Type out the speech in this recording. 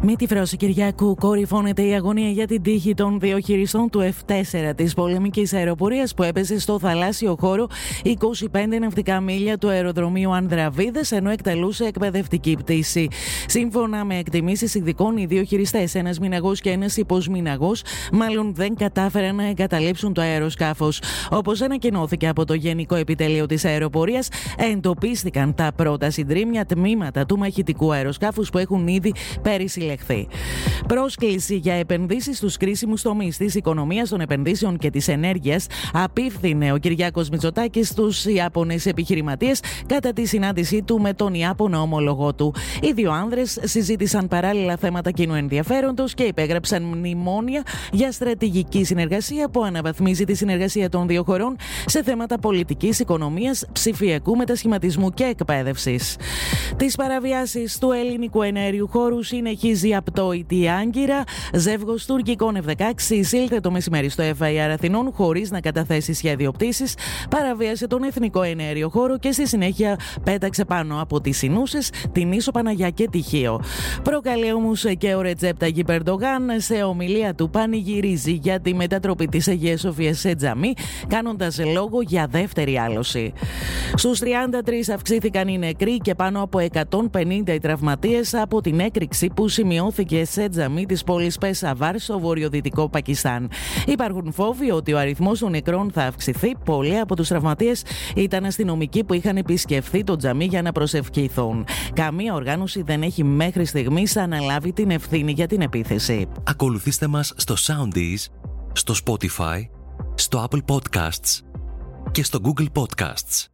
Με τη φράση Κυριακού κορυφώνεται η αγωνία για την τύχη των δύο χειριστών του F4 της πολεμικής αεροπορίας που έπεσε στο θαλάσσιο χώρο 25 ναυτικά μίλια του αεροδρομίου Ανδραβίδες ενώ εκτελούσε εκπαιδευτική πτήση. Σύμφωνα με εκτιμήσεις ειδικών, οι δύο χειριστές, ένας μηναγός και ένας υποσμηναγός, μάλλον δεν κατάφεραν να εγκαταλείψουν το αεροσκάφος. Όπως ανακοινώθηκε από το Γενικό Επιτελείο της Αεροπορίας, εντοπίστηκαν τα πρώτα συντρίμια τμήματα του μαχητικού αεροσκάφους που έχουν ήδη πέρυσι Πρόσκληση για επενδύσεις στους κρίσιμους τομείς της οικονομίας, των επενδύσεων και της ενέργειας απίφθινε ο Κυριάκος Μητσοτάκης στους Ιάπωνες επιχειρηματίες κατά τη συνάντησή του με τον Ιάπωνο ομολογό του. Οι δύο άνδρες συζήτησαν παράλληλα θέματα κοινού ενδιαφέροντος και υπέγραψαν μνημόνια για στρατηγική συνεργασία που αναβαθμίζει τη συνεργασία των δύο χωρών σε θέματα πολιτικής, οικονομίας, ψηφιακού μετασχηματισμού και εκπαίδευσης. Τις παραβιάσεις του ελληνικού ενέργειου χώρου συνεχίζει συνεχίζει απτόητη η Άγκυρα. Ζεύγο τουρκικών F-16 εισήλθε το μεσημέρι στο FIR Αθηνών χωρίς να καταθέσει σχέδιο πτήσης. Παραβίασε τον εθνικό ενέργειο χώρο και στη συνέχεια πέταξε πάνω από τις Ινούσε, την Ίσο Παναγιά και Τυχείο. Προκαλεί όμως και ο Ρετζέπτα Γιπερντογάν σε ομιλία του πανηγυρίζει για τη μετατροπή της Αγίας Σοφίας σε τζαμί, κάνοντας λόγο για δεύτερη άλωση. Στους 33 αυξήθηκαν οι νεκροί και πάνω από 150 οι τραυματίες από την έκρηξη που σημειώθηκε σε τζαμί της πόλης Πεσαβάρ στο βορειοδυτικό Πακιστάν. Υπάρχουν φόβοι ότι ο αριθμός των νεκρών θα αυξηθεί. Πολλοί από τους τραυματίες ήταν αστυνομικοί που είχαν επισκεφθεί το τζαμί για να προσευχηθούν. Καμία οργάνωση δεν έχει μέχρι στιγμής αναλάβει την ευθύνη για την επίθεση. Ακολουθήστε μας στο Soundees, στο Spotify, στο Apple Podcasts και στο Google Podcasts.